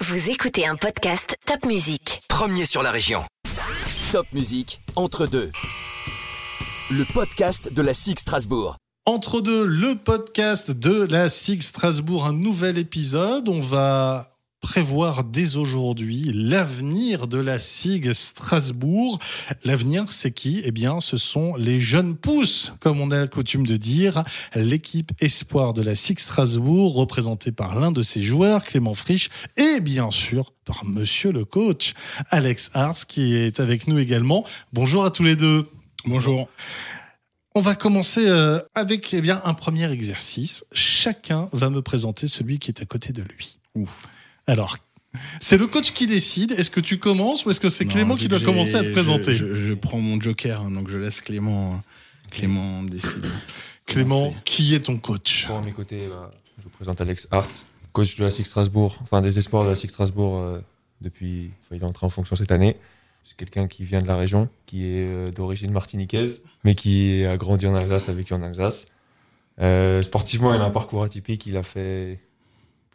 Vous écoutez un podcast Top Music. Premier sur la région. Top Musique, entre deux. Le podcast de la SIG Strasbourg. Entre deux, le podcast de la SIG Strasbourg, un nouvel épisode. On va prévoir dès aujourd'hui l'avenir de la SIG Strasbourg. L'avenir, c'est qui? Eh bien, ce sont les jeunes pousses, comme on a coutume de dire. L'équipe espoir de la SIG Strasbourg, représentée par l'un de ses joueurs, Clément Frisch, et bien sûr par monsieur le coach, Alex Hartz, qui est avec nous également. Bonjour à tous les deux. Bonjour. On va commencer euh, avec eh bien, un premier exercice. Chacun va me présenter celui qui est à côté de lui. Ouf. Alors, c'est le coach qui décide. Est-ce que tu commences ou est-ce que c'est Non, Clément qui doit commencer à te présenter je, je prends mon joker, hein, donc je laisse Clément, Clément décider. Clément, qui est ton coach? Bon, à mes côtés, bah, je vous présente Alex Hart, coach de la SIG Strasbourg, enfin des espoirs de la SIG Strasbourg euh, depuis. enfin, il est entré en fonction cette année. C'est quelqu'un qui vient de la région, qui est euh, d'origine martiniquaise, mais qui a grandi en Alsace, a vécu en Alsace. Euh, sportivement, il a un parcours atypique. Il a fait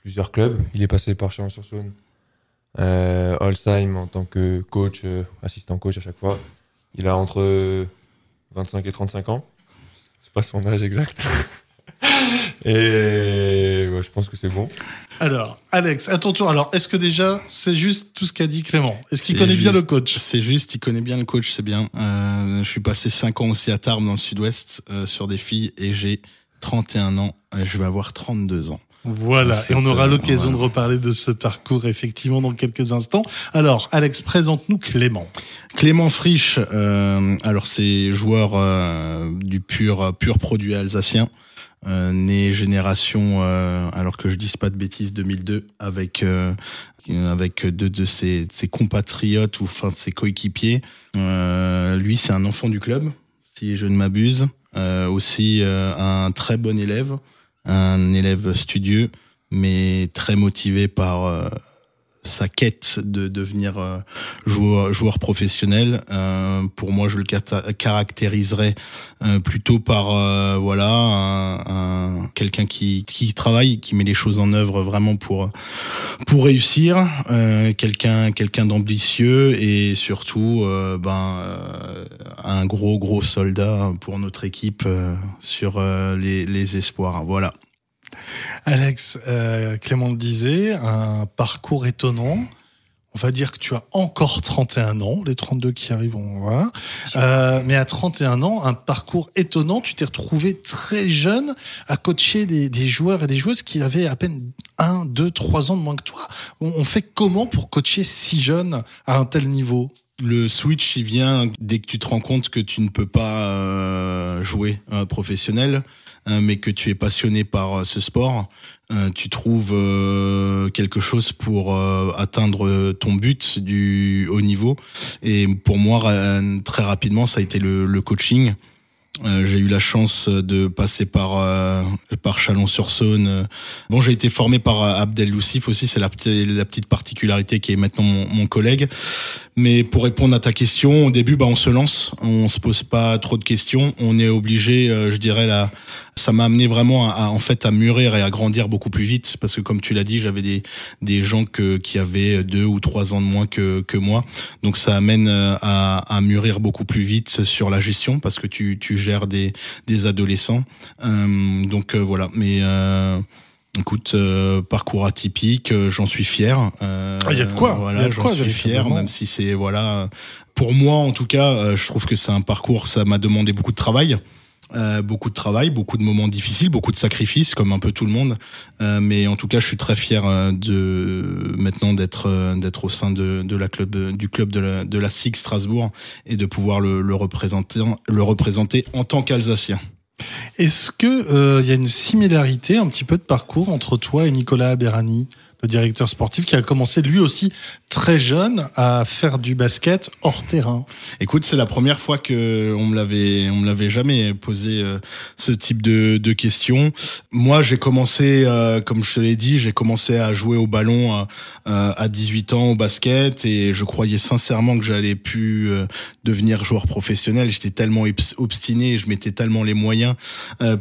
plusieurs clubs. Il est passé par Chalon-sur-Saône, euh, Holsheim en tant que coach, euh, assistant coach à chaque fois. Il a entre 25 et 35 ans. C'est pas son âge exact. Et ouais, je pense que c'est bon. Alors, Alex, à ton tour. Alors, est-ce que déjà, c'est juste tout ce qu'a dit Clément? Est-ce qu'il connaît bien le coach? C'est juste, il connaît bien le coach, c'est bien. Euh, je suis passé 5 ans aussi à Tarbes dans le sud-ouest euh, sur des filles et j'ai 31 ans. je vais avoir 32 ans. Voilà, et on aura l'occasion voilà. de reparler de ce parcours effectivement dans quelques instants. Alors, Alex, présente-nous Clément. Clément Frisch, euh, alors c'est joueur euh, du pur pur produit alsacien, euh, né génération, alors que je dise pas de bêtises, 2002, avec avec deux de ses, ses compatriotes ou enfin ses coéquipiers. Lui, c'est un enfant du club, si je ne m'abuse. Aussi un très bon élève, un élève studieux, mais très motivé par euh, sa quête de devenir euh, joueur, joueur professionnel. Euh, pour moi, je le caractériserais euh, plutôt par voilà un, un- quelqu'un qui, qui travaille, qui met les choses en œuvre vraiment pour pour réussir. Quelqu'un quelqu'un d'ambitieux et surtout ben un gros gros soldat pour notre équipe sur les, les espoirs. Voilà. Alex, euh, Clément le disait, un parcours étonnant. On va dire que tu as encore 31 ans, les 32 qui arrivent, on va. Euh, mais à 31 ans, un parcours étonnant. Tu t'es retrouvé très jeune à coacher des, des joueurs et des joueuses qui avaient à peine 1, 2, 3 ans de moins que toi. On, on fait comment pour coacher si jeune à un tel niveau? Le switch, il vient dès que tu te rends compte que tu ne peux pas euh, jouer euh, professionnel, mais que tu es passionné par euh, ce sport. Euh, tu trouves euh, quelque chose pour euh, atteindre ton but du haut niveau. Et pour moi, très rapidement, ça a été le, coaching. Euh, j'ai eu la chance de passer par euh, Chalon-sur-Saône. Bon, j'ai été formé par euh, Abdel Loussif aussi, c'est la, la petite particularité qui est maintenant mon, collègue. Mais pour répondre à ta question, au début, bah, on se lance, on se pose pas trop de questions, on est obligé, euh, je dirais là, ça m'a amené vraiment à, à, en fait à mûrir et à grandir beaucoup plus vite parce que comme tu l'as dit, j'avais des des gens que qui avaient deux ou trois ans de moins que que moi, donc ça amène euh, à, à mûrir beaucoup plus vite sur la gestion parce que tu tu gères des des adolescents, Euh, donc euh, voilà, mais euh, Écoute, euh, parcours atypique, euh, j'en suis fier. Euh, Ah, il y a de quoi, il Voilà, j'en suis fier, même si c'est voilà. Pour moi, en tout cas, je trouve que c'est un parcours. Ça m'a demandé beaucoup de travail, euh, beaucoup de travail, beaucoup de moments difficiles, beaucoup de sacrifices, comme un peu tout le monde. Euh, mais en tout cas, je suis très fier euh, de maintenant d'être d'être au sein de, la club du club de la, de SIG Strasbourg et de pouvoir le, représenter le représenter en tant qu'Alsacien. Est-ce que il y a une similarité, un petit peu de parcours entre toi et Nicolas Berani, le directeur sportif, qui a commencé lui aussi très jeune à faire du basket hors terrain Écoute, c'est la première fois que on me l'avait, on me l'avait jamais posé euh, ce type de, de questions. Moi, j'ai commencé, euh, comme je te l'ai dit, j'ai commencé à jouer au ballon euh, euh, à 18 ans au basket et je croyais sincèrement que j'allais pu devenir joueur professionnel. J'étais tellement obs- obstiné, je mettais tellement les moyens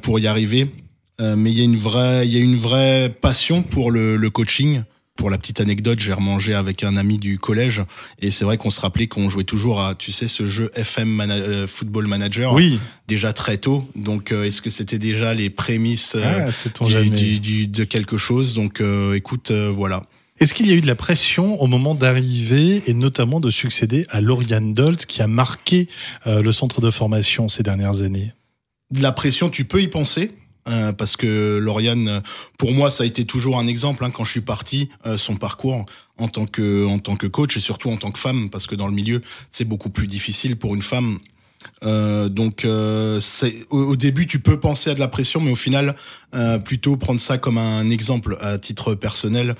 pour y arriver. Euh, mais il y a une vraie, il y a une vraie passion pour le, le coaching pour la petite anecdote, j'ai remangé avec un ami du collège et c'est vrai qu'on se rappelait qu'on jouait toujours à, tu sais, ce jeu FM euh, Football Manager. Oui. Déjà très tôt. Donc, euh, est-ce que c'était déjà les prémices ah, du, du, de quelque chose? Donc, écoute, voilà. Est-ce qu'il y a eu de la pression au moment d'arriver et notamment de succéder à Lauriane Dolt qui a marqué le centre de formation ces dernières années? De la pression, tu peux y penser. Euh, parce que Lauriane, pour moi, ça a été toujours un exemple hein, quand je suis parti, euh, son parcours en tant que en tant que coach et surtout en tant que femme, parce que dans le milieu, c'est beaucoup plus difficile pour une femme. Euh, donc, c'est, au, début, tu peux penser à de la pression, mais au final, plutôt prendre ça comme un exemple à titre personnel,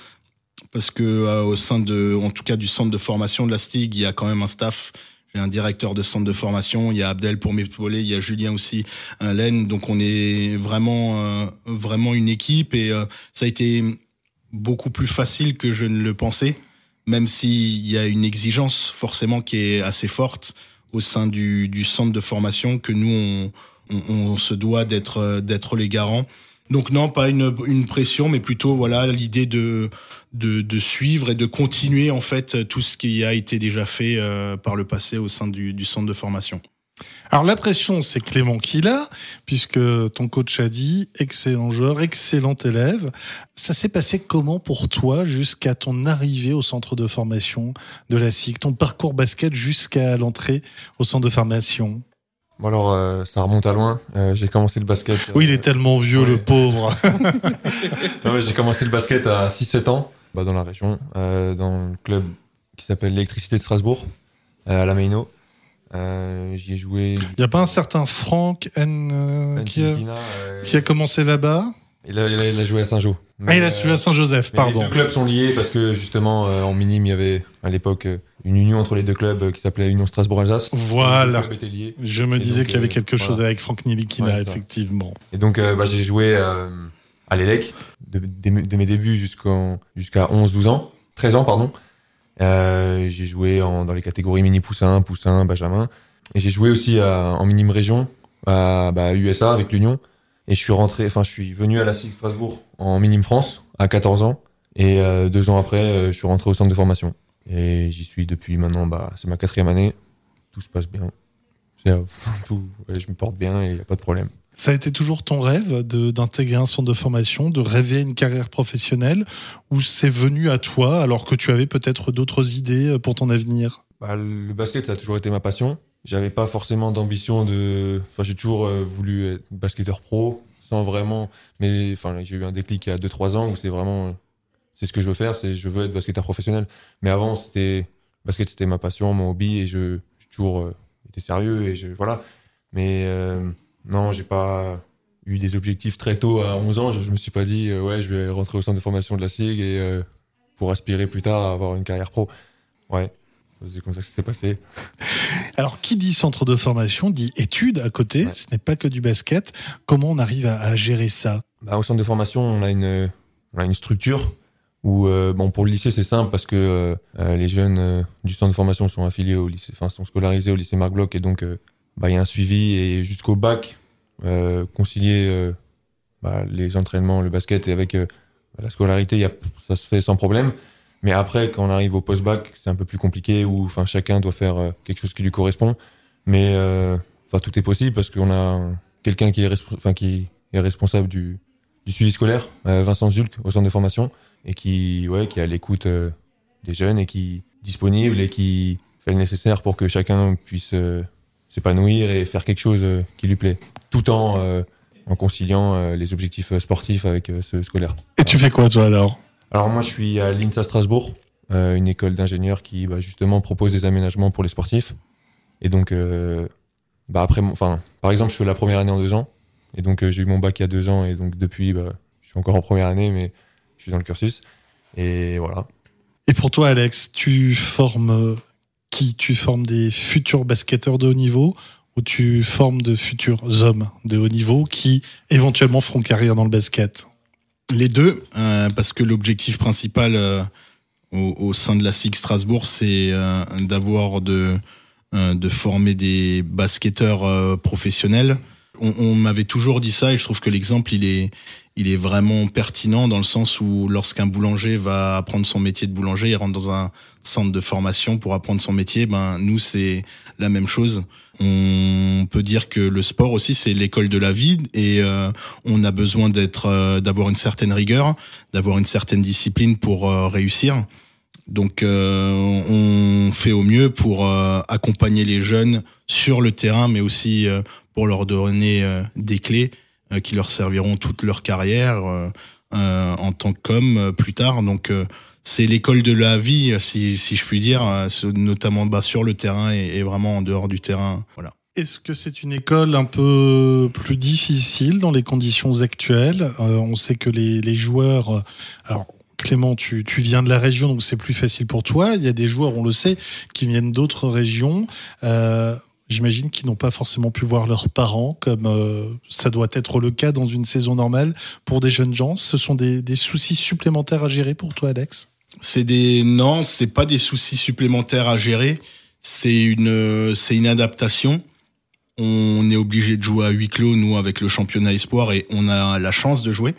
parce que au sein de, en tout cas, du centre de formation de la STIG, il y a quand même un staff j'ai un directeur de centre de formation, il y a Abdel pour m'épauler, il y a Julien aussi, un Len. Donc on est vraiment euh, vraiment une équipe et euh, ça a été beaucoup plus facile que je ne le pensais, même s'il y a une exigence forcément qui est assez forte au sein du, du centre de formation que nous on, on, se doit euh, d'être les garants. Donc non, pas une, une pression, mais plutôt voilà l'idée de, de, de suivre et de continuer en fait tout ce qui a été déjà fait euh, par le passé au sein du, du centre de formation. Alors la pression, c'est Clément qui l'a, puisque ton coach a dit excellent joueur, excellent élève. Ça s'est passé comment pour toi jusqu'à ton arrivée au centre de formation de la SIC, ton parcours basket jusqu'à l'entrée au centre de formation? Bon alors, euh, ça remonte à loin. Euh, j'ai commencé le basket. oui, il est tellement vieux, le pauvre. j'ai commencé le basket à 6-7 ans, bah, dans la région, euh, dans le club qui s'appelle l'électricité de Strasbourg, à la Meino. J'y ai joué. Il n'y a pas un certain Franck N, qui, a, qui a commencé là-bas? Il a, il, a, joué à Saint-Jean. Ah, il a joué à Saint-Joseph, pardon. Les deux clubs sont liés parce que justement, en minime, il y avait à l'époque une union entre les deux clubs qui s'appelait Union Strasbourg-Alsace. Voilà. Je me disais qu'il y avait euh, quelque chose avec Franck Nilikina, effectivement. Et donc, euh, bah, j'ai joué euh, à l'ELEC de, mes débuts jusqu'à 11-12 ans, 13 ans, pardon. j'ai joué en, dans les catégories mini poussin, poussin, benjamin. Et j'ai joué aussi en minime région à bah, USA avec l'Union. Et je suis rentré, enfin, je suis venu à la SIG Strasbourg en minime France à 14 ans. Et deux ans après, je suis rentré au centre de formation. Et j'y suis depuis maintenant, bah, c'est ma quatrième année. Tout se passe bien. Tout, je me porte bien et il n'y a pas de problème. Ça a été toujours ton rêve d'intégrer un centre de formation, de rêver une carrière professionnelle, ou c'est venu à toi alors que tu avais peut-être d'autres idées pour ton avenir? Bah, Le basket, ça a toujours été ma passion. J'avais pas forcément d'ambition de. Enfin, j'ai toujours euh, voulu être basketteur pro, sans vraiment. Mais enfin, j'ai eu un déclic il y a 2-3 ans où c'est vraiment c'est ce que je veux faire, c'est je veux être basketteur professionnel. Mais avant, c'était basket, c'était ma passion, mon hobby, et je j'ai toujours euh, été sérieux et je voilà. Mais euh, non, j'ai pas eu des objectifs très tôt à 11 ans. Je, je me suis pas dit euh, ouais, je vais rentrer au centre de formation de la SIG et euh, pour aspirer plus tard à avoir une carrière pro. Ouais. C'est comme ça que ça s'est passé. Alors, qui dit centre de formation dit études à côté. Ce n'est pas que du basket. Comment on arrive à, à gérer ça? Bah, Au centre de formation, on a une, on a une structure où euh, bon pour le lycée c'est simple parce que euh, euh, les jeunes du centre de formation sont affiliés au lycée, enfin sont scolarisés au lycée Marc Bloch et donc bah il y a un suivi et jusqu'au bac concilier bah, les entraînements, le basket et avec la scolarité, y a, ça se fait sans problème. Mais après, quand on arrive au post-bac, c'est un peu plus compliqué où enfin chacun doit faire quelque chose qui lui correspond. Mais enfin tout est possible parce qu'on a quelqu'un qui est enfin qui est responsable du, du suivi scolaire, Vincent Zulk au centre de formation et qui, ouais, qui est à l'écoute euh, des jeunes et qui est disponible et qui fait le nécessaire pour que chacun puisse euh, s'épanouir et faire quelque chose euh, qui lui plaît, tout en, en conciliant les objectifs sportifs avec ceux scolaires. Et tu fais quoi toi alors? Alors moi je suis à l'INSA Strasbourg, une école d'ingénieurs qui bah, justement propose des aménagements pour les sportifs. Et donc, bah après, enfin, par exemple, je fais la première année en deux ans. Et donc, j'ai eu mon bac il y a deux ans. Et donc, depuis, bah, je suis encore en première année, mais je suis dans le cursus. Et voilà. Et pour toi, Alex, tu formes euh, qui? Tu formes des futurs basketteurs de haut niveau ou tu formes de futurs hommes de haut niveau qui éventuellement feront carrière dans le basket? Les deux, euh, parce que l'objectif principal euh, au, sein de la SIG Strasbourg, c'est d'avoir de, de former des basketteurs professionnels on, on m'avait toujours dit ça et je trouve que l'exemple il est il est vraiment pertinent dans le sens où lorsqu'un boulanger va apprendre son métier de boulanger, il rentre dans un centre de formation pour apprendre son métier. Ben nous c'est la même chose. On peut dire que le sport aussi c'est l'école de la vie et euh, on a besoin d'être euh, d'avoir une certaine rigueur, d'avoir une certaine discipline pour euh, réussir. Donc euh, on fait au mieux pour euh, accompagner les jeunes sur le terrain, mais aussi pour leur donner euh, des clés euh, qui leur serviront toute leur carrière euh, en tant qu'homme plus tard. Donc c'est l'école de la vie, si, si je puis dire, notamment bah, sur le terrain et, vraiment en dehors du terrain. Voilà. Est-ce que c'est une école un peu plus difficile dans les conditions actuelles? On sait que les, joueurs... Alors, Clément, tu, tu viens de la région, donc c'est plus facile pour toi. Il y a des joueurs, on le sait, qui viennent d'autres régions. J'imagine qu'ils n'ont pas forcément pu voir leurs parents, comme euh, ça doit être le cas dans une saison normale pour des jeunes gens. Ce sont des, soucis supplémentaires à gérer pour toi, Alex? C'est des non, c'est pas des soucis supplémentaires à gérer. C'est une c'est une adaptation. On est obligé de jouer à huis clos nous avec le championnat espoir et on a la chance de jouer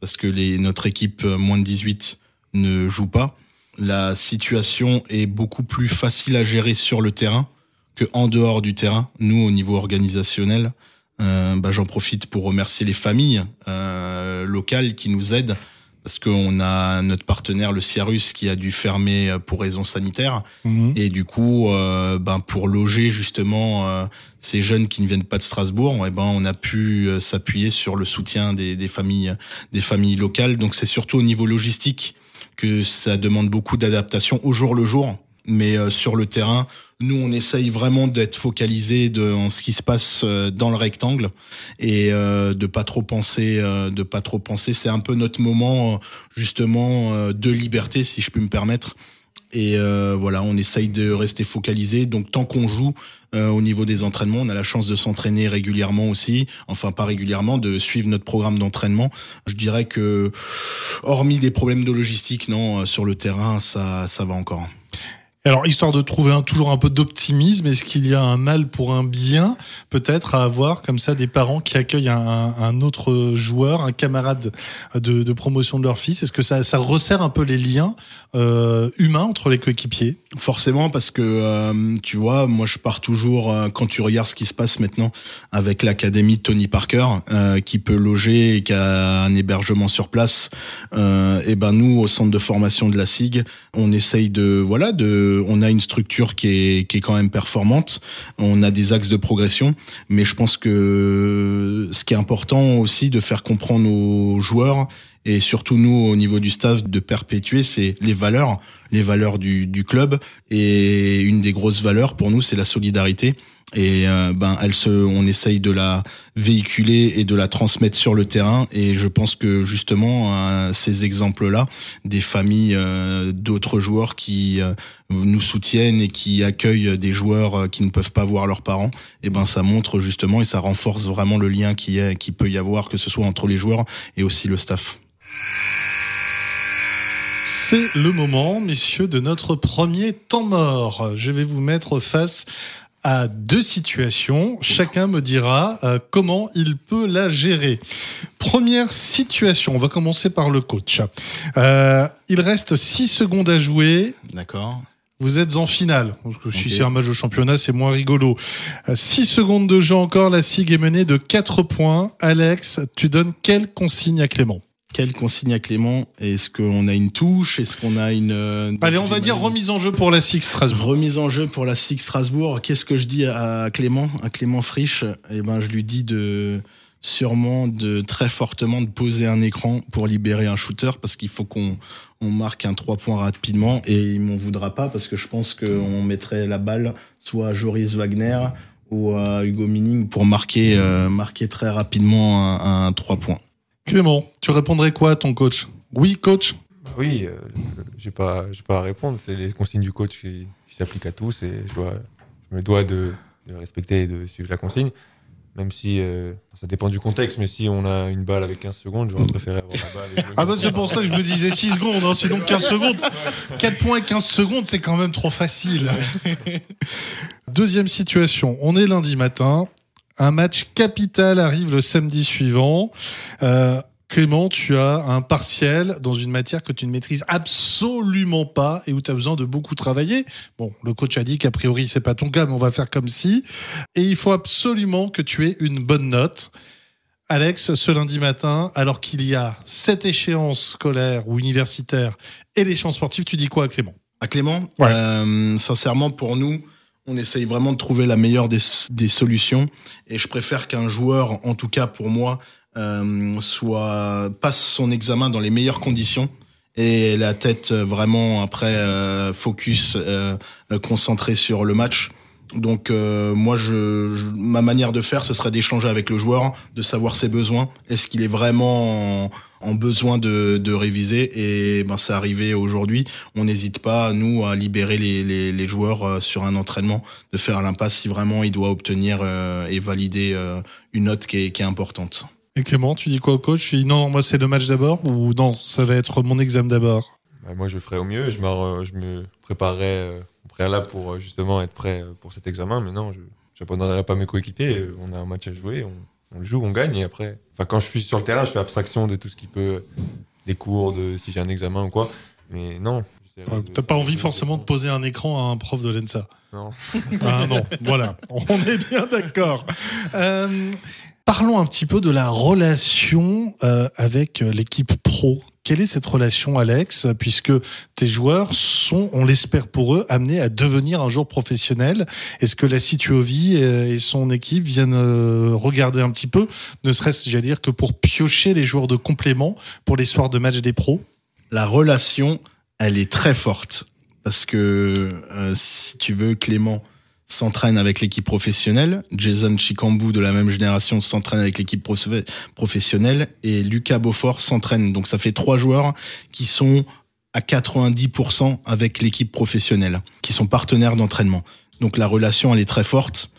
parce que notre équipe euh, moins de 18 ne joue pas. La situation est beaucoup plus facile à gérer sur le terrain que en dehors du terrain. Nous au niveau organisationnel, euh, bah, j'en profite pour remercier les familles euh, locales qui nous aident parce qu'on a notre partenaire le Ciarus qui a dû fermer euh, pour raisons sanitaires. Et du coup euh, ben pour loger justement euh, ces jeunes qui ne viennent pas de Strasbourg et ben on a pu s'appuyer sur le soutien des, des familles des familles locales. Donc c'est surtout au niveau logistique que ça demande beaucoup d'adaptation au jour le jour. Mais euh, sur le terrain nous on essaye vraiment d'être focalisé dans ce qui se passe euh, dans le rectangle et euh, de pas trop penser euh, de pas trop penser. C'est un peu notre moment justement de liberté si je peux me permettre. Et voilà on essaye de rester focalisé. Donc tant qu'on joue au niveau des entraînements on a la chance de s'entraîner régulièrement aussi. Enfin pas régulièrement de suivre notre programme d'entraînement. Je dirais que hormis des problèmes de logistique non sur le terrain ça ça va encore Alors, histoire de trouver un, toujours un peu d'optimisme, est-ce qu'il y a un mal pour un bien, peut-être, à avoir comme ça des parents qui accueillent un, un autre joueur, un camarade de, de promotion de leur fils? Est-ce que ça, ça resserre un peu les liens euh, humains entre les coéquipiers? Forcément, parce que euh, tu vois, moi je pars toujours euh, quand tu regardes ce qui se passe maintenant avec l'académie Tony Parker, euh, qui peut loger et qui a un hébergement sur place. Euh, et ben nous, au centre de formation de la SIG, on essaye de voilà, de, on a une structure qui est qui est quand même performante. On a des axes de progression, mais je pense que ce qui est important aussi de faire comprendre aux joueurs et surtout nous au niveau du staff de perpétuer c'est les valeurs les valeurs du, du club. Et une des grosses valeurs pour nous c'est la solidarité. Et euh, ben elle se on essaye de la véhiculer et de la transmettre sur le terrain. Et je pense que justement euh, ces exemples là des familles euh, d'autres joueurs qui nous soutiennent et qui accueillent des joueurs qui ne peuvent pas voir leurs parents et ben ça montre justement et ça renforce vraiment le lien qui est qui peut y avoir que ce soit entre les joueurs et aussi le staff C'est le moment, messieurs, de notre premier temps mort. Je vais vous mettre face à deux situations. Chacun me dira euh, comment il peut la gérer. Première situation, on va commencer par le coach. Euh, il reste 6 secondes à jouer. d'accord Vous êtes en finale. Parce que si c'est un match de championnat, c'est moins rigolo. 6 secondes de jeu encore. La SIG est menée de 4 points. Alex, tu donnes quelle consigne à Clément? Quelle consigne à Clément Est-ce qu'on a une touche Est-ce qu'on a une... euh, Allez, on va dire remise en jeu pour la SIG Strasbourg. Remise en jeu pour la SIG Strasbourg. Qu'est-ce que je dis à Clément, à Clément Frisch? Eh ben, je lui dis de sûrement de très fortement de poser un écran pour libérer un shooter parce qu'il faut qu'on on marque un 3 points rapidement et il m'en voudra pas parce que je pense qu'on mettrait la balle soit à Joris Wagner ou à Hugo Mining pour marquer euh, marquer très rapidement un, un 3 points. Clément, tu répondrais quoi à ton coach? Oui, coach? Oui, euh, j'ai pas, j'ai pas à répondre. C'est les consignes du coach qui, qui s'appliquent à tous et je, dois, je me dois de, de le respecter et de suivre la consigne. Même si euh, ça dépend du contexte, mais si on a une balle avec 15 secondes, j'aurais préféré avoir la balle. jouer Ah bah c'est pour ça que je me disais 6 secondes, hein, sinon 15 secondes. 4 points et 15 secondes, c'est quand même trop facile. Deuxième situation, on est lundi matin. Un match capital arrive le samedi suivant. Euh, Clément, tu as un partiel dans une matière que tu ne maîtrises absolument pas et où tu as besoin de beaucoup travailler. Bon, le coach a dit qu'a priori c'est pas ton cas, mais on va faire comme si. Et il faut absolument que tu aies une bonne note. Alex, ce lundi matin, alors qu'il y a cette échéance scolaire ou universitaire et l'échéance sportive, tu dis quoi à Clément? À Clément, Ouais. euh, sincèrement, pour nous, on essaye vraiment de trouver la meilleure des, solutions. Et je préfère qu'un joueur, en tout cas pour moi, euh, soit passe son examen dans les meilleures conditions et la tête euh, vraiment après euh, focus, euh, euh, concentré sur le match. Donc euh, moi, je, ma manière de faire, ce serait d'échanger avec le joueur, de savoir ses besoins. Est-ce qu'il est vraiment en, besoin de, réviser? Et ben, c'est arrivé aujourd'hui. On n'hésite pas, nous, à libérer les, joueurs euh, sur un entraînement, de faire l'impasse si vraiment il doit obtenir euh, et valider une note qui est, importante. Et Clément, tu dis quoi au coach? Non, moi c'est le match d'abord ou non, ça va être mon examen d'abord? Bah, moi, je ferai au mieux. Je, me préparerai euh, au préalable pour euh, justement être prêt euh, pour cet examen. Mais non, je n'abandonnerai pas mes coéquipiers. On a un match à jouer, on, on le joue, on gagne. Et après, enfin, quand je suis sur le terrain, je fais abstraction de tout ce qui peut, des cours, de si j'ai un examen ou quoi. Mais non. de- T'as pas envie forcément de poser un écran à un prof de l'ENSA? Non. Ah non, voilà, on est bien d'accord. Euh, parlons un petit peu de la relation euh, avec l'équipe pro. Quelle est cette relation, Alex Puisque tes joueurs sont, on l'espère pour eux, amenés à devenir un jour professionnel. Est-ce que la Situovi et son équipe viennent euh, regarder un petit peu, ne serait-ce, j'allais dire, que pour piocher les joueurs de complément pour les soirs de match des pros? La relation, elle est très forte. Parce que, euh, si tu veux, Clément s'entraîne avec l'équipe professionnelle, Jason Chikambu de la même génération s'entraîne avec l'équipe pro- professionnelle, et Lucas Beaufort s'entraîne. Donc ça fait trois joueurs qui sont à 90% avec l'équipe professionnelle, qui sont partenaires d'entraînement. Donc la relation, elle est très forte.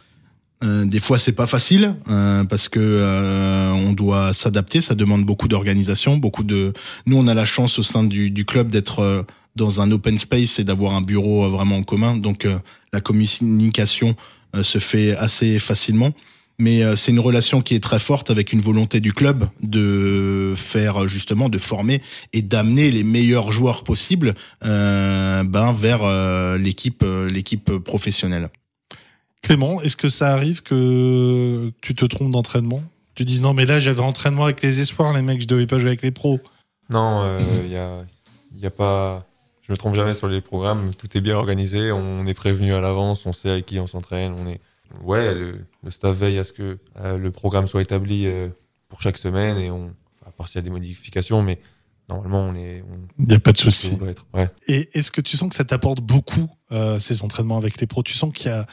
Euh, des fois, c'est pas facile euh, parce que euh, on doit s'adapter. Ça demande beaucoup d'organisation, beaucoup de. Nous, on a la chance au sein du, club d'être dans un open space et d'avoir un bureau euh, vraiment en commun. Donc, euh, la communication euh, se fait assez facilement. Mais euh, c'est une relation qui est très forte avec une volonté du club de faire justement de former et d'amener les meilleurs joueurs possibles euh, ben vers euh, l'équipe euh, l'équipe professionnelle. Clément, est-ce que ça arrive que tu te trompes d'entraînement? Tu dises non, mais là j'avais entraînement avec les espoirs, les mecs, je devais pas jouer avec les pros. Non, il y a, y a pas. Je me trompe jamais sur les programmes. Tout est bien organisé. On est prévenu à l'avance. On sait avec qui on s'entraîne. On est. Ouais, le, le staff veille à ce que euh, le programme soit établi euh, pour chaque semaine et on. À part s'il y a des modifications, mais normalement on est. On, Il n'y a pas de souci. Ouais. Et est-ce que tu sens que ça t'apporte beaucoup, euh, ces entraînements avec les pros? Tu sens qu'il y a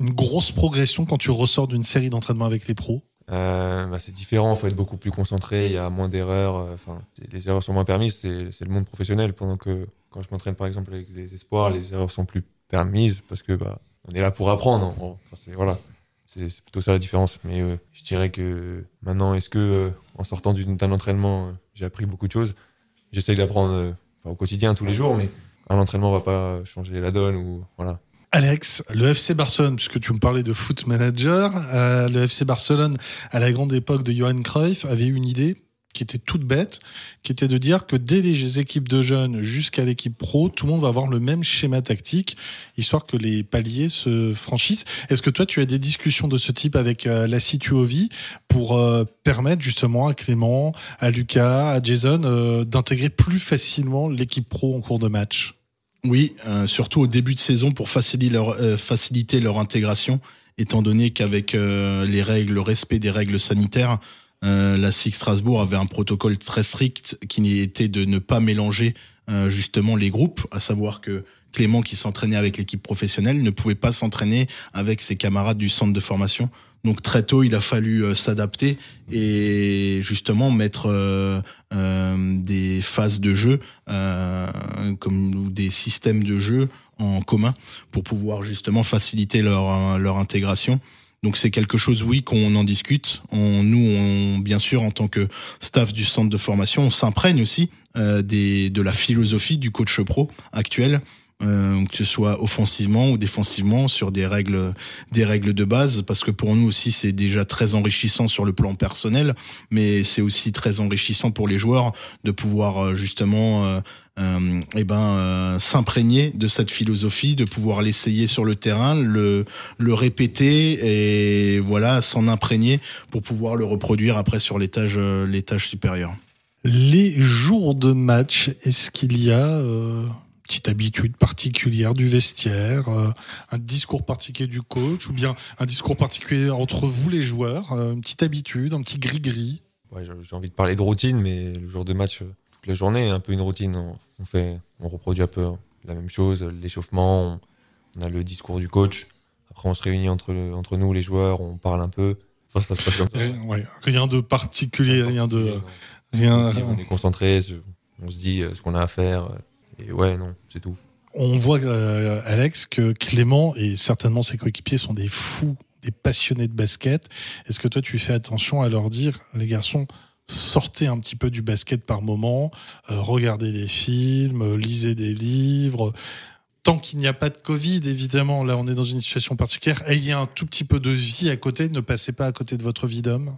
une grosse progression quand tu ressors d'une série d'entraînements avec les pros? Euh, bah, c'est différent. Il faut être beaucoup plus concentré. Il y a moins d'erreurs. Enfin, les erreurs sont moins permises. C'est c'est le monde professionnel. Pendant que quand je m'entraîne par exemple avec les espoirs, les erreurs sont plus permises parce que bah, on est là pour apprendre. Enfin, c'est voilà. C'est plutôt ça la différence. Mais euh, je dirais que maintenant, est-ce que euh, en sortant d'un entraînement, euh, j'ai appris beaucoup de choses? J'essaye d'apprendre au quotidien, tous les jours, mais un entraînement va pas changer la donne ou voilà. Alex, le FC Barcelone, puisque tu me parlais de foot manager, euh, le FC Barcelone, à la grande époque de Johan Cruyff, avait une idée qui était toute bête, qui était de dire que dès les équipes de jeunes jusqu'à l'équipe pro, tout le monde va avoir le même schéma tactique, histoire que les paliers se franchissent. Est-ce que toi, tu as des discussions de ce type avec euh, la Situovi pour euh, permettre justement à Clément, à Lucas, à Jason euh, d'intégrer plus facilement l'équipe pro en cours de match? Oui, euh, surtout au début de saison pour faciliter leur, faciliter leur intégration, étant donné qu'avec les règles, le respect des règles sanitaires, euh, la SIG Strasbourg avait un protocole très strict qui était de ne pas mélanger euh, justement les groupes, à savoir que Clément qui s'entraînait avec l'équipe professionnelle ne pouvait pas s'entraîner avec ses camarades du centre de formation. Donc très tôt, il a fallu euh, s'adapter et justement mettre des phases de jeu comme ou des systèmes de jeu en commun pour pouvoir justement faciliter leur leur intégration. Donc c'est quelque chose, oui, qu'on en discute. Nous, on, bien sûr, en tant que staff du centre de formation, on s'imprègne aussi euh, des, de la philosophie du coach pro actuel euh, que ce soit offensivement ou défensivement, sur des règles, des règles de base, parce que pour nous aussi c'est déjà très enrichissant sur le plan personnel, mais c'est aussi très enrichissant pour les joueurs de pouvoir euh, justement euh, eh ben s'imprégner de cette philosophie, de pouvoir l'essayer sur le terrain, le répéter et voilà s'en imprégner pour pouvoir le reproduire après sur l'étage l'étage supérieur. Les jours de match, est-ce qu'il y a petite habitude particulière du vestiaire, euh, un discours particulier du coach, ou bien un discours particulier entre vous les joueurs, euh, une petite habitude, un petit gris-gris Ouais, j'ai envie de parler de routine, mais le jour de match, euh, toute la journée, un peu une routine. On, fait, on reproduit un peu la même chose, l'échauffement, on, on a le discours du coach. Après, on se réunit entre, entre nous, les joueurs, on parle un peu. Enfin, ça se passe comme ça. Rien, ouais, rien de particulier, rien de rien. On est concentré, on se dit ce qu'on a à faire. Et ouais, non, c'est tout. On voit euh, Alex que Clément et certainement ses coéquipiers sont des fous, des passionnés de basket. Est-ce que toi tu fais attention à leur dire, les garçons, sortez un petit peu du basket par moment, euh, regardez des films, euh, lisez des livres. Tant qu'il n'y a pas de Covid, évidemment, là on est dans une situation particulière, ayez un tout petit peu de vie à côté, ne passez pas à côté de votre vie d'homme.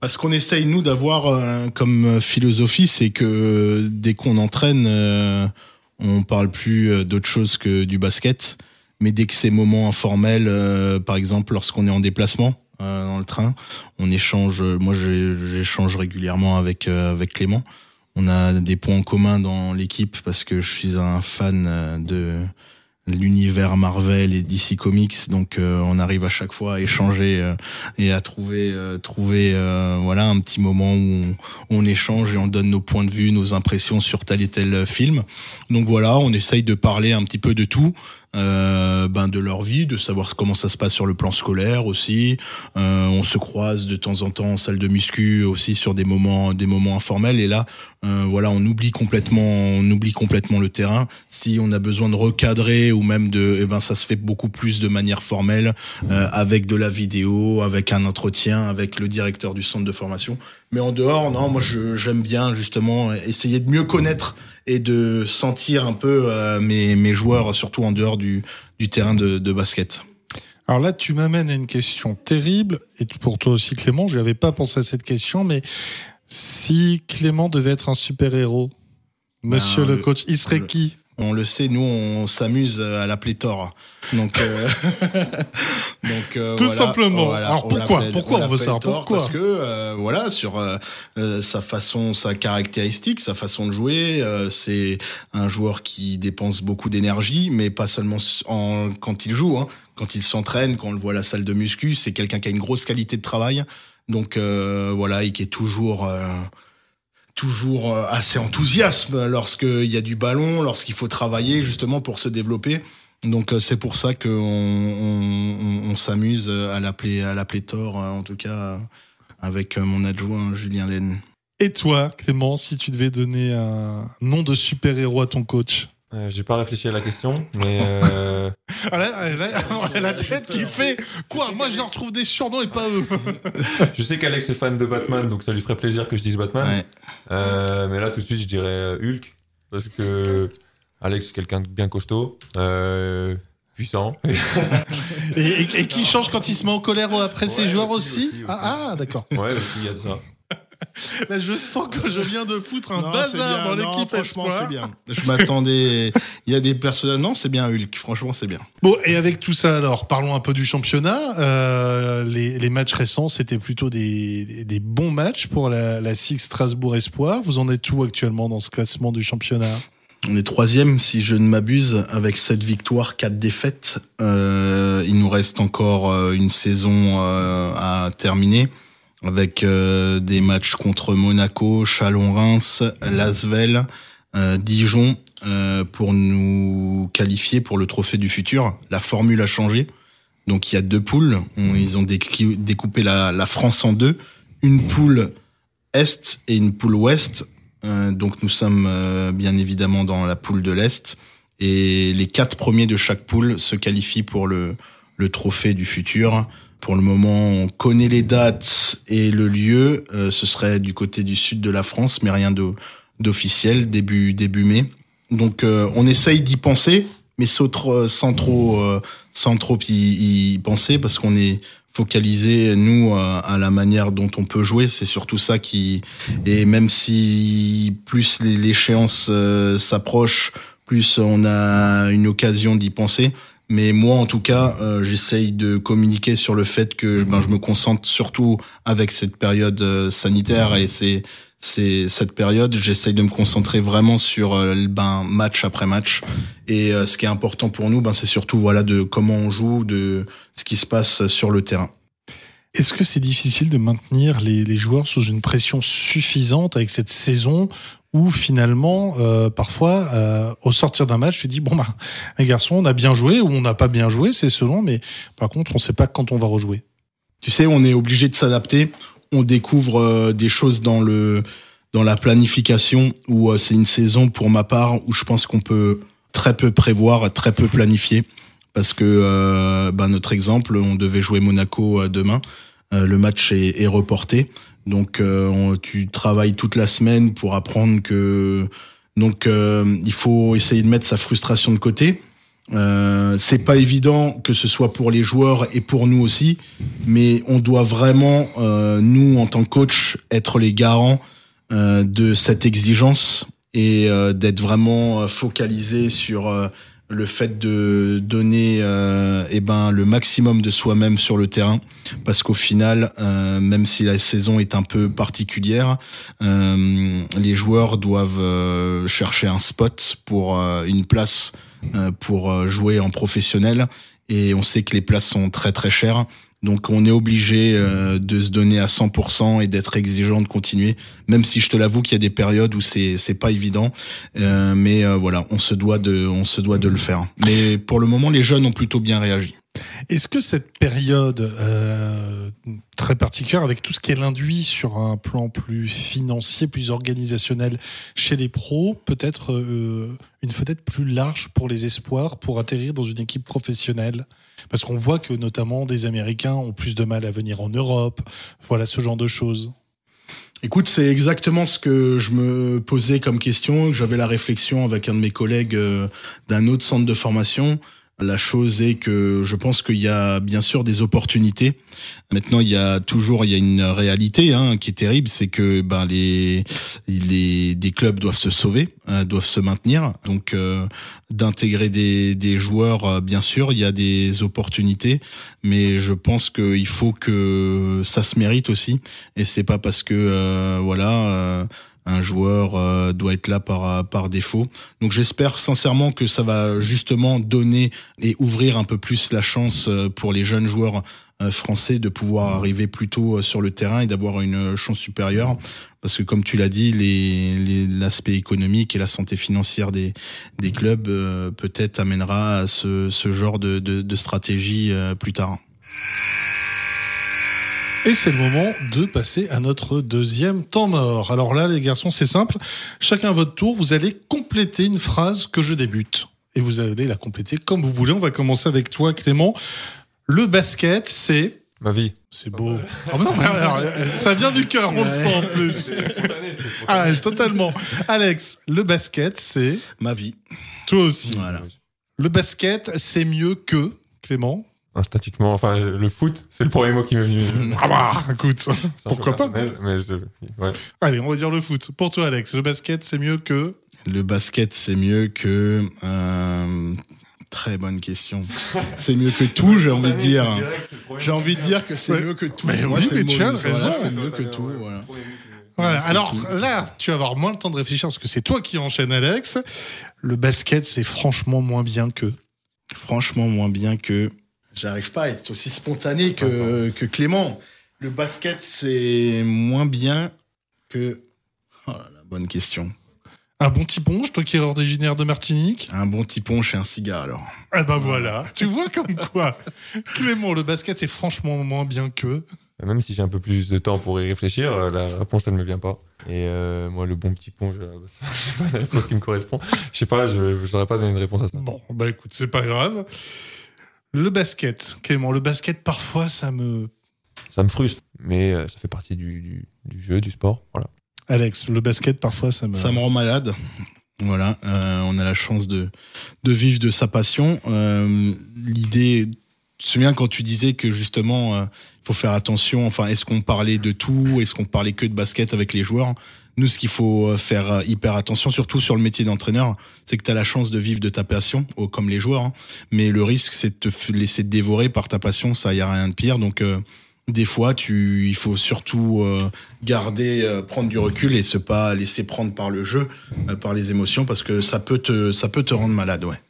Parce qu'on essaye nous d'avoir euh, comme philosophie, c'est que dès qu'on entraîne, euh, on parle plus euh, d'autre chose que du basket. Mais dès que ces moments informels, euh, par exemple lorsqu'on est en déplacement euh, dans le train, on échange. Moi, j'échange régulièrement avec avec Clément. On a des points en commun dans l'équipe parce que je suis un fan de l'univers Marvel et DC Comics, donc euh, on arrive à chaque fois à échanger euh, et à trouver euh, trouver euh, voilà un petit moment où on, on échange et on donne nos points de vue, nos impressions sur tel et tel film. Donc voilà, on essaye de parler un petit peu de tout. Euh, ben de leur vie, de savoir comment ça se passe sur le plan scolaire aussi. Euh, on se croise de temps en temps en salle de muscu aussi sur des moments des moments informels. Et là, euh, voilà, on oublie complètement on oublie complètement le terrain. Si on a besoin de recadrer ou même de, eh ben ça se fait beaucoup plus de manière formelle euh, avec de la vidéo, avec un entretien, avec le directeur du centre de formation. Mais en dehors, non, moi j'aime bien justement essayer de mieux connaître et de sentir un peu euh, mes, mes joueurs, surtout en dehors du, du terrain de, de basket. Alors là, tu m'amènes à une question terrible, et pour toi aussi Clément, je n'avais pas pensé à cette question, mais si Clément devait être un super-héros, monsieur Ben, le le- coach, il serait le- qui? On le sait, nous on s'amuse à la pléthore. Donc, euh, donc euh, Tout voilà, simplement. voilà, Alors pourquoi Pourquoi on veut Thor pourquoi Parce que euh, voilà, sur euh, euh, sa façon, sa caractéristique, sa façon de jouer, euh, c'est un joueur qui dépense beaucoup d'énergie, mais pas seulement en, quand il joue, hein. quand il s'entraîne, quand on le voit à la salle de muscu, c'est quelqu'un qui a une grosse qualité de travail. Donc euh, voilà, et qui est toujours euh, toujours euh, assez enthousiasme lorsqu'il y a du ballon, lorsqu'il faut travailler justement pour se développer. Donc euh, c'est pour ça qu'on on, on, on s'amuse à l'appeler à l'appeler Thor, euh, en tout cas avec mon adjoint Julien Laine. Et toi, Clément, si tu devais donner un nom de super-héros à ton coach? Euh, J'ai pas réfléchi à la question, mais euh, Ah là, là, on a la tête qui fait quoi Moi, je leur trouve des surnoms et pas eux. je sais qu'Alex est fan de Batman, donc ça lui ferait plaisir que je dise Batman. Ouais. Euh, mais là, tout de suite, je dirais euh, Hulk, parce que Alex est quelqu'un de bien costaud, euh, puissant. Et, et- et qui change quand il se met en colère après ses joueurs aussi, aussi, aussi, aussi. Ah, ah, d'accord. ouais, aussi, il y a de ça. Là, je sens que je viens de foutre un Non, bazar bien. dans l'équipe franchement, c'est bien. Je m'attendais. Il y a des personnages. Non, c'est bien Hulk. Franchement, c'est bien. Bon, et avec tout ça, alors, parlons un peu du championnat. Euh, les, les matchs récents, c'était plutôt des, des- des bons matchs pour la, la SIG Strasbourg Espoir. Vous en êtes où actuellement dans ce classement du championnat? On est troisième, si je ne m'abuse, avec sept victoires, quatre défaites. Euh, il nous reste encore euh, une saison à terminer, avec euh, des matchs contre Monaco, Chalon-Reims, Lasvel, euh, Dijon, euh, pour nous qualifier pour le trophée du futur. La formule a changé. Donc il y a deux poules. On- ils ont découpé la, la France en deux. Une poule Est et une poule Ouest. Donc nous sommes bien évidemment dans la poule de l'Est. Et les quatre premiers de chaque poule se qualifient pour le, le trophée du futur. Pour le moment, on connaît les dates et le lieu. Euh, ce serait du côté du sud de la France, mais rien d'officiel, début, début mai. Donc euh, on essaye d'y penser, mais sans trop, euh, sans trop y, penser parce qu'on est focalisé nous à, la manière dont on peut jouer. C'est surtout ça qui et même si plus l'échéance s'approche, plus on a une occasion d'y penser. Mais moi, en tout cas, euh, j'essaye de communiquer sur le fait que ben, je me concentre surtout avec cette période euh, sanitaire et c'est c'est cette période. J'essaye de me concentrer vraiment sur euh, ben, match après match. Et euh, ce qui est important pour nous, ben, c'est surtout voilà de comment on joue, de ce qui se passe sur le terrain. Est-ce que c'est difficile de maintenir les, les joueurs sous une pression suffisante avec cette saison où finalement, euh, parfois, euh, au sortir d'un match, tu dis bon bah les garçons, on a bien joué ou on n'a pas bien joué, c'est selon, mais par contre, on ne sait pas quand on va rejouer. Tu sais, on est obligé de s'adapter. On découvre euh, des choses dans le dans la planification où c'est une saison pour ma part où je pense qu'on peut très peu prévoir, très peu planifier parce que ben, notre exemple, on devait jouer Monaco demain. Le match est reporté, donc euh, tu travailles toute la semaine pour apprendre que donc euh, il faut essayer de mettre sa frustration de côté. Euh, c'est pas évident que ce soit pour les joueurs et pour nous aussi, mais on doit vraiment, euh, nous en tant que coach, être les garants de cette exigence et d'être vraiment focalisé sur le fait de donner euh, eh ben le maximum de soi-même sur le terrain, parce qu'au final, euh, même si la saison est un peu particulière, euh, les joueurs doivent euh, chercher un spot pour une place pour jouer en professionnel et on sait que les places sont très très chères. Donc on est obligé euh, de se donner à 100% et d'être exigeant, de continuer, même si je te l'avoue qu'il y a des périodes où c'est c'est pas évident, Euh, mais euh, voilà, on se doit de on se doit de le faire. Mais pour le moment, les jeunes ont plutôt bien réagi. Est-ce que cette période très particulière, avec tout ce qu'elle induit sur un plan plus financier, plus organisationnel chez les pros, peut être euh, une fenêtre plus large pour les espoirs pour atterrir dans une équipe professionnelle? Parce qu'on voit que notamment des Américains ont plus de mal à venir en Europe, voilà ce genre de choses. Écoute, c'est exactement ce que je me posais comme question. J'avais la réflexion avec un de mes collègues euh, d'un autre centre de formation. La chose est que je pense qu'il y a bien sûr des opportunités. Maintenant, il y a toujours il y a une réalité hein, qui est terrible, c'est que ben les les des clubs doivent se sauver, euh, doivent se maintenir. Donc euh, d'intégrer des des joueurs, euh, bien sûr, il y a des opportunités, mais je pense qu'il faut que ça se mérite aussi. Et c'est pas parce que euh, voilà. Euh, un joueur euh, doit être là par par défaut. Donc j'espère sincèrement que ça va justement donner et ouvrir un peu plus la chance euh, pour les jeunes joueurs euh, français de pouvoir arriver plus tôt euh, sur le terrain et d'avoir une chance supérieure. Parce que comme tu l'as dit, l'aspect économique et la santé financière des, des clubs euh, peut-être amènera à ce, ce genre de, de, stratégie euh, plus tard. Et c'est le moment de passer à notre deuxième temps mort. Alors là, les garçons, c'est simple. Chacun à votre tour, vous allez compléter une phrase que je débute. Et vous allez la compléter comme vous voulez. On va commencer avec toi, Clément. Le basket, c'est... Ma vie. C'est beau. Ah, mais non, mais alors, ça vient du cœur, on le sent en plus. Ah, totalement. Alex, le basket, c'est... Ma vie. Toi aussi. Voilà. Le basket, c'est mieux que... Clément Statiquement, enfin, le foot, c'est le premier mot qui m'est venu. Ah bah, écoute. Pourquoi pas mais je- ouais. Allez, on va dire le foot. Pour toi, Alex, le basket, c'est mieux que... Le basket, c'est mieux que. euh, très bonne question. C'est mieux que tout, j'ai envie de dire. J'ai envie de dire que c'est Ouais. mieux que tout. Mais Moi, oui, mais tu as voilà, raison. C'est mieux que tout. Voilà. Voilà. c'est Alors tout. là, tu vas avoir moins le temps de réfléchir parce que c'est toi qui enchaînes, Alex. Le basket, c'est franchement moins bien que? Franchement, moins bien que. J'arrive pas à être aussi spontané que, que Clément. Le basket, c'est moins bien que. Oh là là, bonne question. Un bon petit ponche, toi qui es originaire de Martinique? Un bon petit punch et un cigare, alors. Ah ben voilà. tu vois comme quoi. Clément, le basket, c'est franchement moins bien que. Même si j'ai un peu plus de temps pour y réfléchir, euh, la réponse, elle ne me vient pas. Et euh, moi, le bon petit pont, je- c'est pas la réponse qui me correspond. Je sais pas, je ne saurais pas donner une réponse à ça. Bon, bah écoute, c'est pas grave. Le basket, Clément, le basket, parfois, ça me. Ça me frustre, mais euh, ça fait partie du, du, du jeu, du sport. Voilà. Alex, le basket, parfois, ça me. Ça me rend malade. Voilà, euh, on a la chance de, de vivre de sa passion. Euh, L'idée, je me souviens quand tu disais que justement, il faut faire attention. Enfin, est-ce qu'on parlait de tout Est-ce qu'on parlait que de basket avec les joueurs? Nous, ce qu'il faut faire hyper attention, surtout sur le métier d'entraîneur, c'est que tu as la chance de vivre de ta passion, comme les joueurs. Hein. mais le risque, c'est de te laisser dévorer par ta passion. Ça, y a rien de pire. Donc des fois, tu, il faut surtout euh, garder, euh, prendre du recul et se pas laisser prendre par le jeu, euh, par les émotions, parce que ça peut te, ça peut te rendre malade, ouais.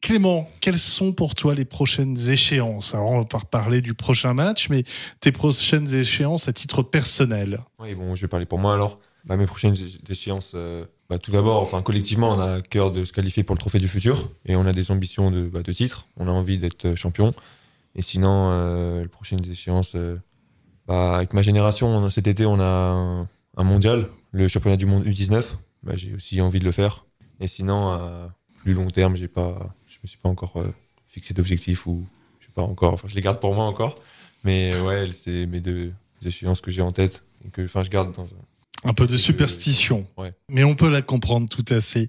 Clément, quelles sont pour toi les prochaines échéances? Alors, on va pas parler du prochain match, mais tes prochaines échéances à titre personnel. Oui, bon, je vais parler pour moi alors. Bah, mes prochaines échéances, bah, tout d'abord, enfin, collectivement, on a à cœur de se qualifier pour le Trophée du Futur et on a des ambitions de, bah, de titre. On a envie d'être champion. Et sinon, euh, les prochaines échéances, euh, bah, avec ma génération, cet été, on a un, mondial, le championnat du monde U19. Bah, j'ai aussi envie de le faire. Et sinon, à plus long terme, j'ai pas, je me suis pas encore euh, fixé d'objectif ou je pas encore. Enfin, je les garde pour moi encore. Mais ouais, c'est mes deux échéances que j'ai en tête et que, je garde dans un peu de superstition. Mais on peut la comprendre tout à fait.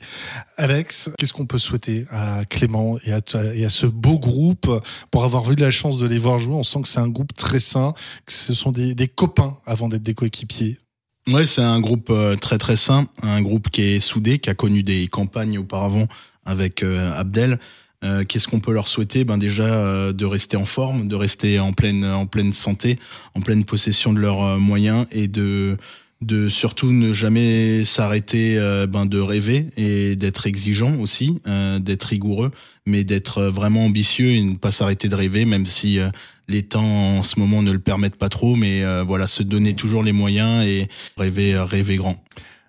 Alex, qu'est-ce qu'on peut souhaiter à Clément et à, et à, ce beau groupe pour avoir vu la chance de les voir jouer? On sent que c'est un groupe très sain, que ce sont des, des copains avant d'être des coéquipiers. Ouais, c'est un groupe euh, très très sain, un groupe qui est soudé, qui a connu des campagnes auparavant avec euh, Abdel. Euh, qu'est-ce qu'on peut leur souhaiter? Ben déjà de rester en forme, de rester en pleine en pleine santé, en pleine possession de leurs moyens et de de surtout ne jamais s'arrêter euh, ben, de rêver et d'être exigeant aussi, euh, d'être rigoureux, mais d'être vraiment ambitieux et ne pas s'arrêter de rêver, même si euh, les temps en ce moment ne le permettent pas trop, mais voilà, se donner toujours les moyens et rêver, rêver grand.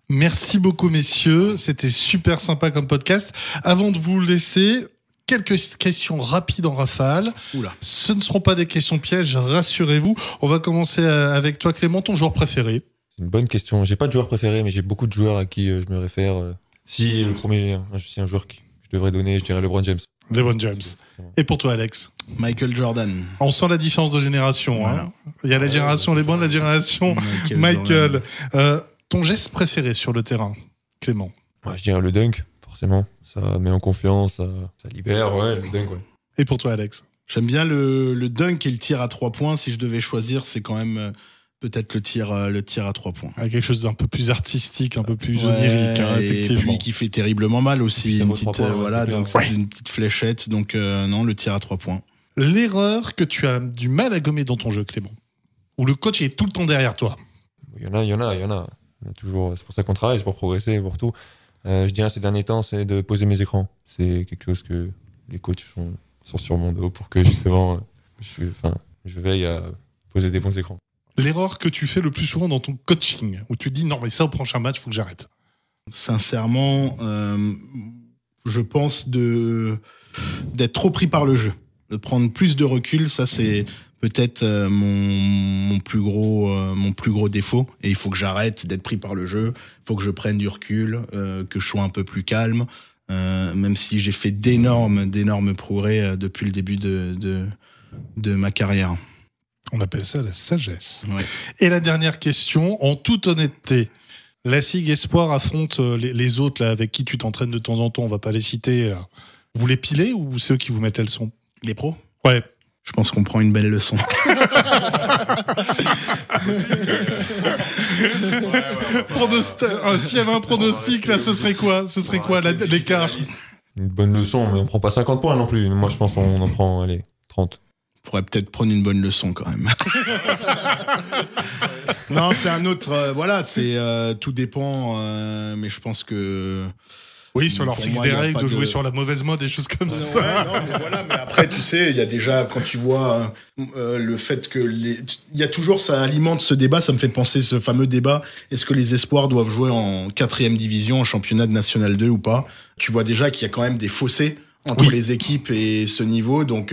Merci beaucoup messieurs, c'était super sympa comme podcast. Avant de vous laisser, quelques questions rapides en rafale. Oula. Ce ne seront pas des questions pièges, rassurez-vous. On va commencer avec toi Clément, ton joueur préféré c'est une bonne question. J'ai pas de joueur préféré, mais j'ai beaucoup de joueurs à qui euh, je me réfère. Euh. Si le premier, c'est un joueur que je devrais donner, je dirais LeBron James. LeBron James. Et pour toi, Alex? Michael Jordan. On sent la différence de génération. Hein. Il y a la génération LeBron, la génération Michael. Euh, ton geste préféré sur le terrain, Clément? Je dirais le dunk, forcément. Ça met en confiance, ça, libère, ouais, le dunk, ouais. Et pour toi, Alex? J'aime bien le, le, dunk et le tir à trois points. Si je devais choisir, c'est quand même peut-être le tir, euh, le tir à trois points. quelque chose d'un peu plus artistique, un peu plus onirique, hein, effectivement. Et puis qui fait terriblement mal aussi. Une petite, euh, voilà, donc c'est une petite fléchette. Donc euh, non, le tir à trois points. L'erreur que tu as du mal à gommer dans ton jeu, Clément, où le coach est tout le temps derrière toi. Il y en a, il y en a, il y en a. toujours. C'est pour ça qu'on travaille, c'est pour progresser, pour tout. je dirais ces derniers temps, c'est de poser mes écrans. C'est quelque chose que les coachs sont, sont sur mon dos pour que justement, je, enfin, je veille à poser des bons écrans l'erreur que tu fais le plus souvent dans ton coaching, où tu dis non mais ça au prochain match, faut que j'arrête Sincèrement, euh, je pense d'être trop pris par le jeu, de prendre plus de recul. Ça c'est peut-être euh, mon, plus gros euh, mon plus gros défaut et il faut que j'arrête d'être pris par le jeu. Il faut que je prenne du recul, que je sois un peu plus calme. même si j'ai fait d'énormes d'énormes progrès depuis le début de, de ma carrière. On appelle ça la sagesse. Et la dernière question, en toute honnêteté, la SIG Espoir affronte euh, les, autres là, avec qui tu t'entraînes de temps en temps, on va pas les citer. Euh. Vous les pilez ou c'est eux qui vous mettent le son Les pros? Ouais. Je pense qu'on prend une belle leçon. S'il y avait un pronostic, là, ce serait quoi? Ce serait quoi l'écart? Une bonne leçon, mais on prend pas 50 points non plus. Moi, je pense qu'on en prend, allez, 30 faudrait peut-être prendre une bonne leçon quand même. non, c'est un autre. Euh, voilà, c'est euh, tout dépend, euh, mais je pense que. Oui, sur leur fixe des règles, de, jouer sur la mauvaise mode, des choses comme ça. non, mais voilà, mais après, tu sais, il y a déjà, quand tu vois le fait que les. Il y a toujours, ça alimente ce débat, ça me fait penser ce fameux débat est-ce que les espoirs doivent jouer en quatrième division, en championnat de National 2 ou pas? Tu vois déjà qu'il y a quand même des fossés entre les équipes et ce niveau, donc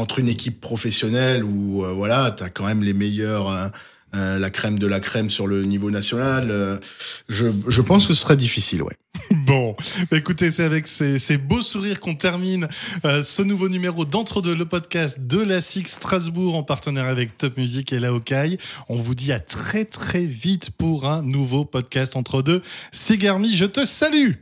entre une équipe professionnelle où euh, voilà, tu as quand même les meilleurs, euh, euh, la crème de la crème sur le niveau national, je, je, pense que ce sera difficile, ouais. Bon, écoutez, c'est avec ces, beaux sourires qu'on termine ce nouveau numéro d'Entre-deux, le podcast de la Six Strasbourg en partenariat avec Top Music et la Hokai. On vous dit à très très vite pour un nouveau podcast Entre-deux. C'est Garmi, je te salue